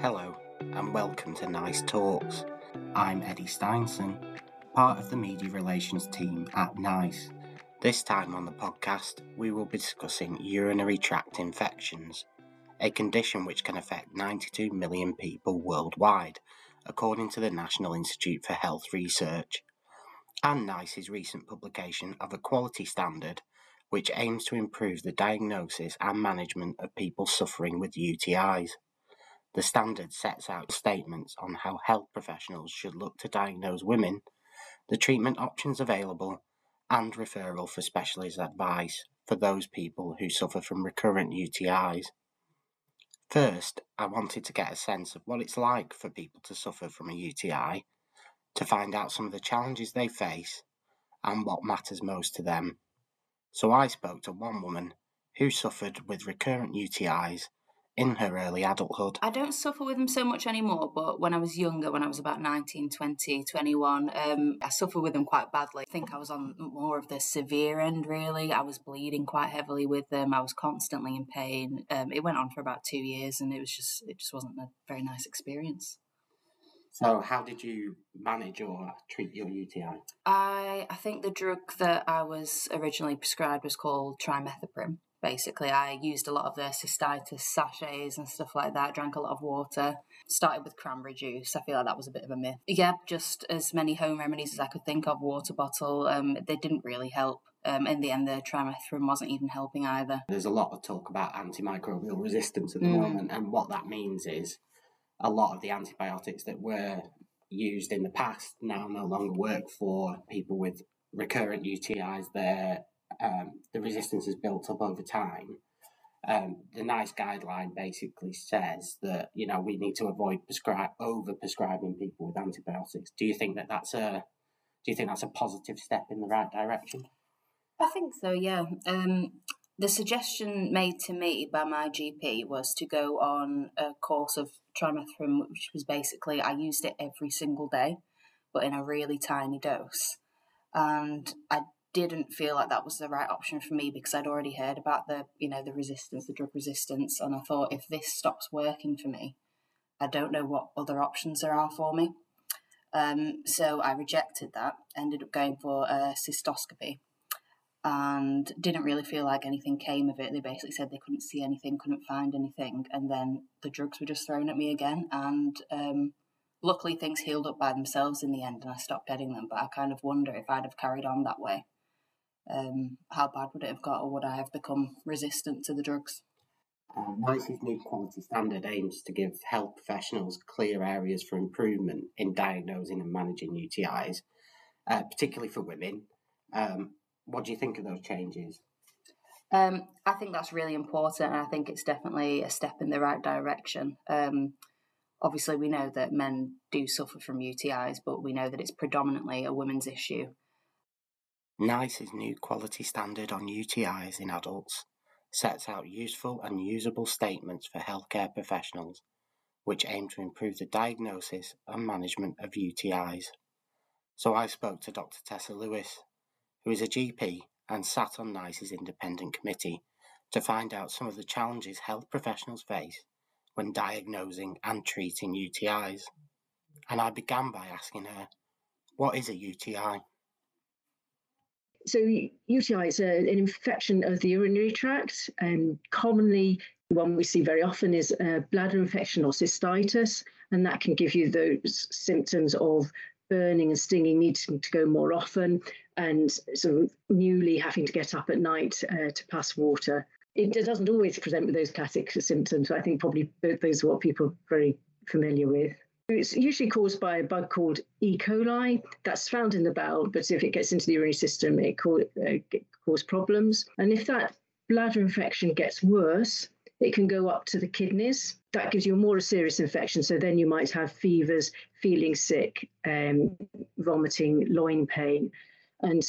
Hello, and welcome to Nice Talks. I'm Eddie Steinson, part of the media relations team at NICE. This time on the podcast, we will be discussing urinary tract infections, a condition which can affect 92 million people worldwide, according to the National Institute for Health Research, and NICE's recent publication of a quality standard which aims to improve the diagnosis and management of people suffering with UTIs. The standard sets out statements on how health professionals should look to diagnose women, the treatment options available, and referral for specialist advice for those people who suffer from recurrent UTIs. First, I wanted to get a sense of what it's like for people to suffer from a UTI, to find out some of the challenges they face, and what matters most to them. So I spoke to one woman who suffered with recurrent UTIs in her early adulthood. I don't suffer with them so much anymore, but when I was younger, when I was about 19, 20, 21, um, I suffered with them quite badly. I think I was on more of the severe end, really. I was bleeding quite heavily with them. I was constantly in pain. Um, it went on for about two years, and it was just it just wasn't a very nice experience. So, how did you manage or treat your UTI? I I think the drug that I was originally prescribed was called trimethoprim basically. I used a lot of the cystitis sachets and stuff like that, drank a lot of water. Started with cranberry juice. I feel like that was a bit of a myth. Yeah, just as many home remedies as I could think of, water bottle. Um, they didn't really help. Um, in the end, the trimethoprim wasn't even helping either. There's a lot of talk about antimicrobial resistance at the mm. moment, and what that means is a lot of the antibiotics that were used in the past now no longer work for people with recurrent UTIs. They're um, the resistance is built up over time. Um, the NICE guideline basically says that you know we need to avoid prescribe over prescribing people with antibiotics. Do you think that that's a do you think that's a positive step in the right direction? I think so. Yeah. Um, the suggestion made to me by my GP was to go on a course of trimethoprim, which was basically I used it every single day, but in a really tiny dose. And I didn't feel like that was the right option for me because I'd already heard about the, you know, the resistance, the drug resistance, and I thought if this stops working for me, I don't know what other options there are for me. Um, so I rejected that, ended up going for a cystoscopy, and didn't really feel like anything came of it. They basically said they couldn't see anything, couldn't find anything, and then the drugs were just thrown at me again, and um, luckily things healed up by themselves in the end and I stopped getting them. But I kind of wonder if I'd have carried on that way, um, how bad would it have got, or would I have become resistant to the drugs? Uh, NICE's new quality standard aims to give health professionals clear areas for improvement in diagnosing and managing UTIs, uh, particularly for women. Um, what do you think of those changes? Um, I think that's really important, and I think it's definitely a step in the right direction. Um, obviously, we know that men do suffer from UTIs, but we know that it's predominantly a women's issue. NICE's new quality standard on UTIs in adults sets out useful and usable statements for healthcare professionals which aim to improve the diagnosis and management of UTIs. So I spoke to Dr. Tessa Lewis, who is a GP and sat on NICE's independent committee to find out some of the challenges health professionals face when diagnosing and treating UTIs. And I began by asking her, What is a UTI? So UTI is a, an infection of the urinary tract, and commonly one we see very often is a bladder infection or cystitis, and that can give you those symptoms of burning and stinging, needing to go more often, and sort of newly having to get up at night uh, to pass water. It doesn't always present with those classic symptoms. I think probably those are what people are very familiar with. It's usually caused by a bug called E. coli that's found in the bowel, but if it gets into the urinary system, it can uh, cause problems. And if that bladder infection gets worse, it can go up to the kidneys. That gives you a more serious infection. So then you might have fevers, feeling sick, um, vomiting, loin pain, and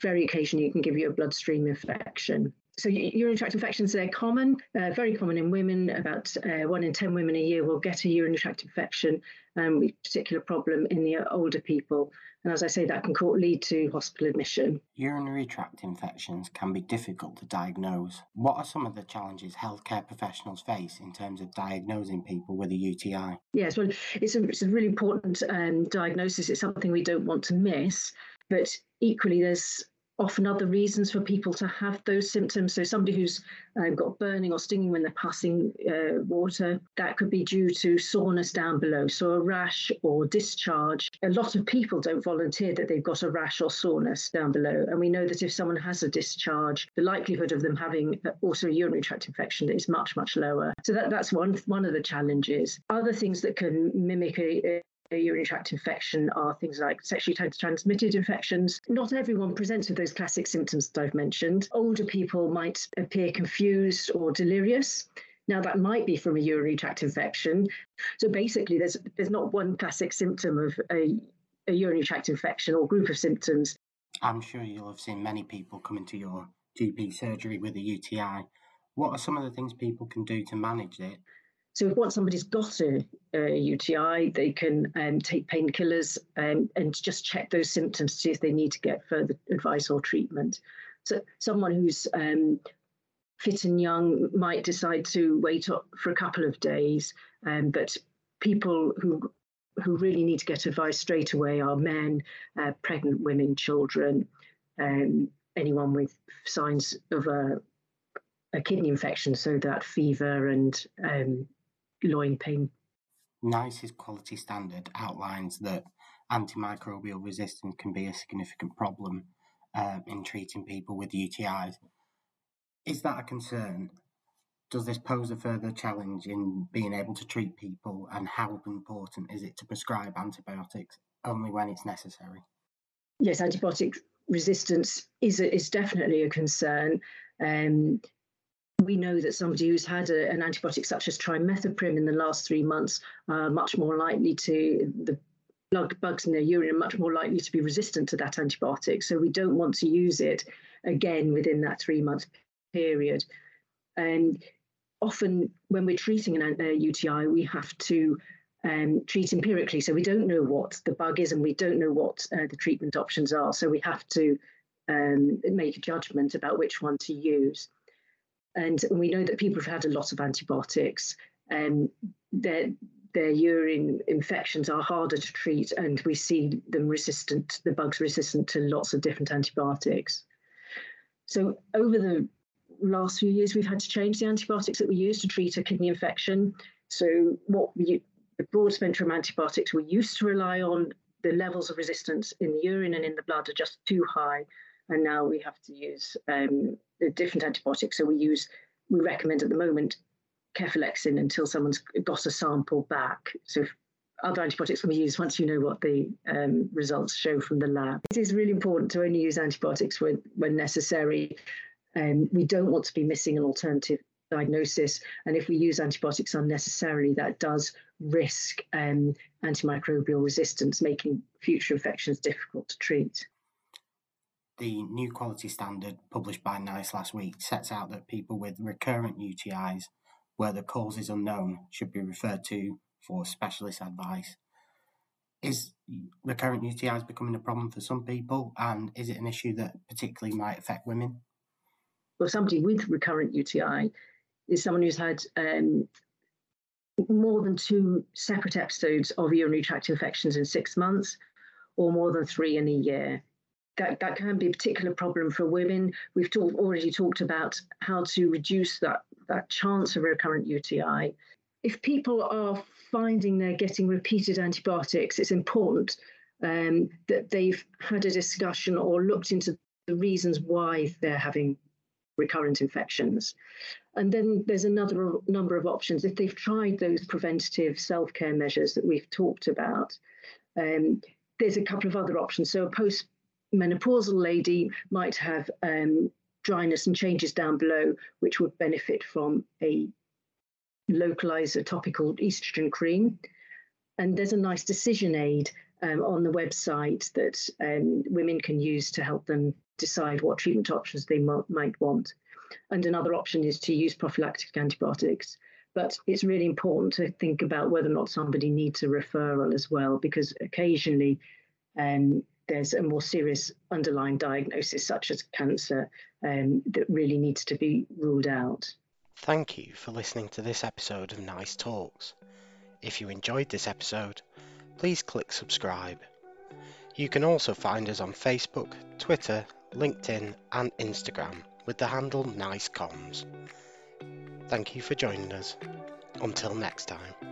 very occasionally it can give you a bloodstream infection. So urinary tract infections, they're common, uh, very common in women. About uh, one in 10 women a year will get a urinary tract infection, um, particular problem in the older people. And as I say, that can lead to hospital admission. Urinary tract infections can be difficult to diagnose. What are some of the challenges healthcare professionals face in terms of diagnosing people with a UTI? Yes, well, it's a, it's a really important um, diagnosis. It's something we don't want to miss. But equally, there's often other reasons for people to have those symptoms. So, somebody who's uh, got burning or stinging when they're passing uh, water, that could be due to soreness down below. So, a rash or discharge. A lot of people don't volunteer that they've got a rash or soreness down below. And we know that if someone has a discharge, the likelihood of them having also a urinary tract infection is much, much lower. So, that, that's one, one of the challenges. Other things that can mimic a, urinary tract infection are things like sexually transmitted infections. Not everyone presents with those classic symptoms that I've mentioned. Older people might appear confused or delirious. Now that might be from a urinary tract infection. So basically, there's there's not one classic symptom of a, a urinary tract infection or group of symptoms. I'm sure you'll have seen many people come into your GP surgery with a UTI. What are some of the things people can do to manage it? So if once somebody's got a, a UTI, they can um, take painkillers um, and just check those symptoms to see if they need to get further advice or treatment. So someone who's um, fit and young might decide to wait up for a couple of days, um, but people who who really need to get advice straight away are men, uh, pregnant women, children, um, anyone with signs of a, a kidney infection, so that fever and loin pain. NICE's quality standard outlines that antimicrobial resistance can be a significant problem uh, in treating people with UTIs. Is that a concern? Does this pose a further challenge in being able to treat people, and how important is it to prescribe antibiotics only when it's necessary? Yes, antibiotic resistance is a, is definitely a concern. Um, we know that somebody who's had a, an antibiotic such as trimethoprim in the last three months are much more likely to the blood bugs in their urine are much more likely to be resistant to that antibiotic. So we don't want to use it again within that three month period. And often when we're treating an, a UTI, we have to um, treat empirically. So we don't know what the bug is and we don't know what uh, the treatment options are. So we have to um, make a judgment about which one to use. And we know that people have had a lot of antibiotics, and their their urine infections are harder to treat, and we see them resistant, the bugs resistant to lots of different antibiotics. So over the last few years, we've had to change the antibiotics that we use to treat a kidney infection. So what we, the broad spectrum antibiotics we used to rely on, the levels of resistance in the urine and in the blood are just too high and now we have to use um, different antibiotics. So we use, we recommend at the moment cefalexin until someone's got a sample back. So other antibiotics can be used once you know what the um, results show from the lab. It is really important to only use antibiotics when, when necessary. Um, we don't want to be missing an alternative diagnosis. And if we use antibiotics unnecessarily, that does risk um, antimicrobial resistance, making future infections difficult to treat. The new quality standard published by NICE last week sets out that people with recurrent UTIs, where the cause is unknown, should be referred to for specialist advice. Is recurrent UTIs becoming a problem for some people, and is it an issue that particularly might affect women? Well, somebody with recurrent UTI is someone who's had um, more than two separate episodes of urinary tract infections in six months, or more than three in a year that, that can be a particular problem for women. We've talk, already talked about how to reduce that, that chance of recurrent UTI. If people are finding they're getting repeated antibiotics, it's important um, that they've had a discussion or looked into the reasons why they're having recurrent infections. And then there's another number of options. If they've tried those preventative self care measures that we've talked about, um, there's a couple of other options. So, a post menopausal lady might have um, dryness and changes down below, which would benefit from a localizer topical estrogen cream. And there's a nice decision aid um, on the website that um, women can use to help them decide what treatment options they might want. And another option is to use prophylactic antibiotics. But it's really important to think about whether or not somebody needs a referral as well, because occasionally um, there's a more serious underlying diagnosis, such as cancer, um, that really needs to be ruled out. Thank you for listening to this episode of Nice Talks. If you enjoyed this episode, please click subscribe. You can also find us on Facebook, Twitter, LinkedIn, and Instagram with the handle NiceComms. Thank you for joining us. Until next time.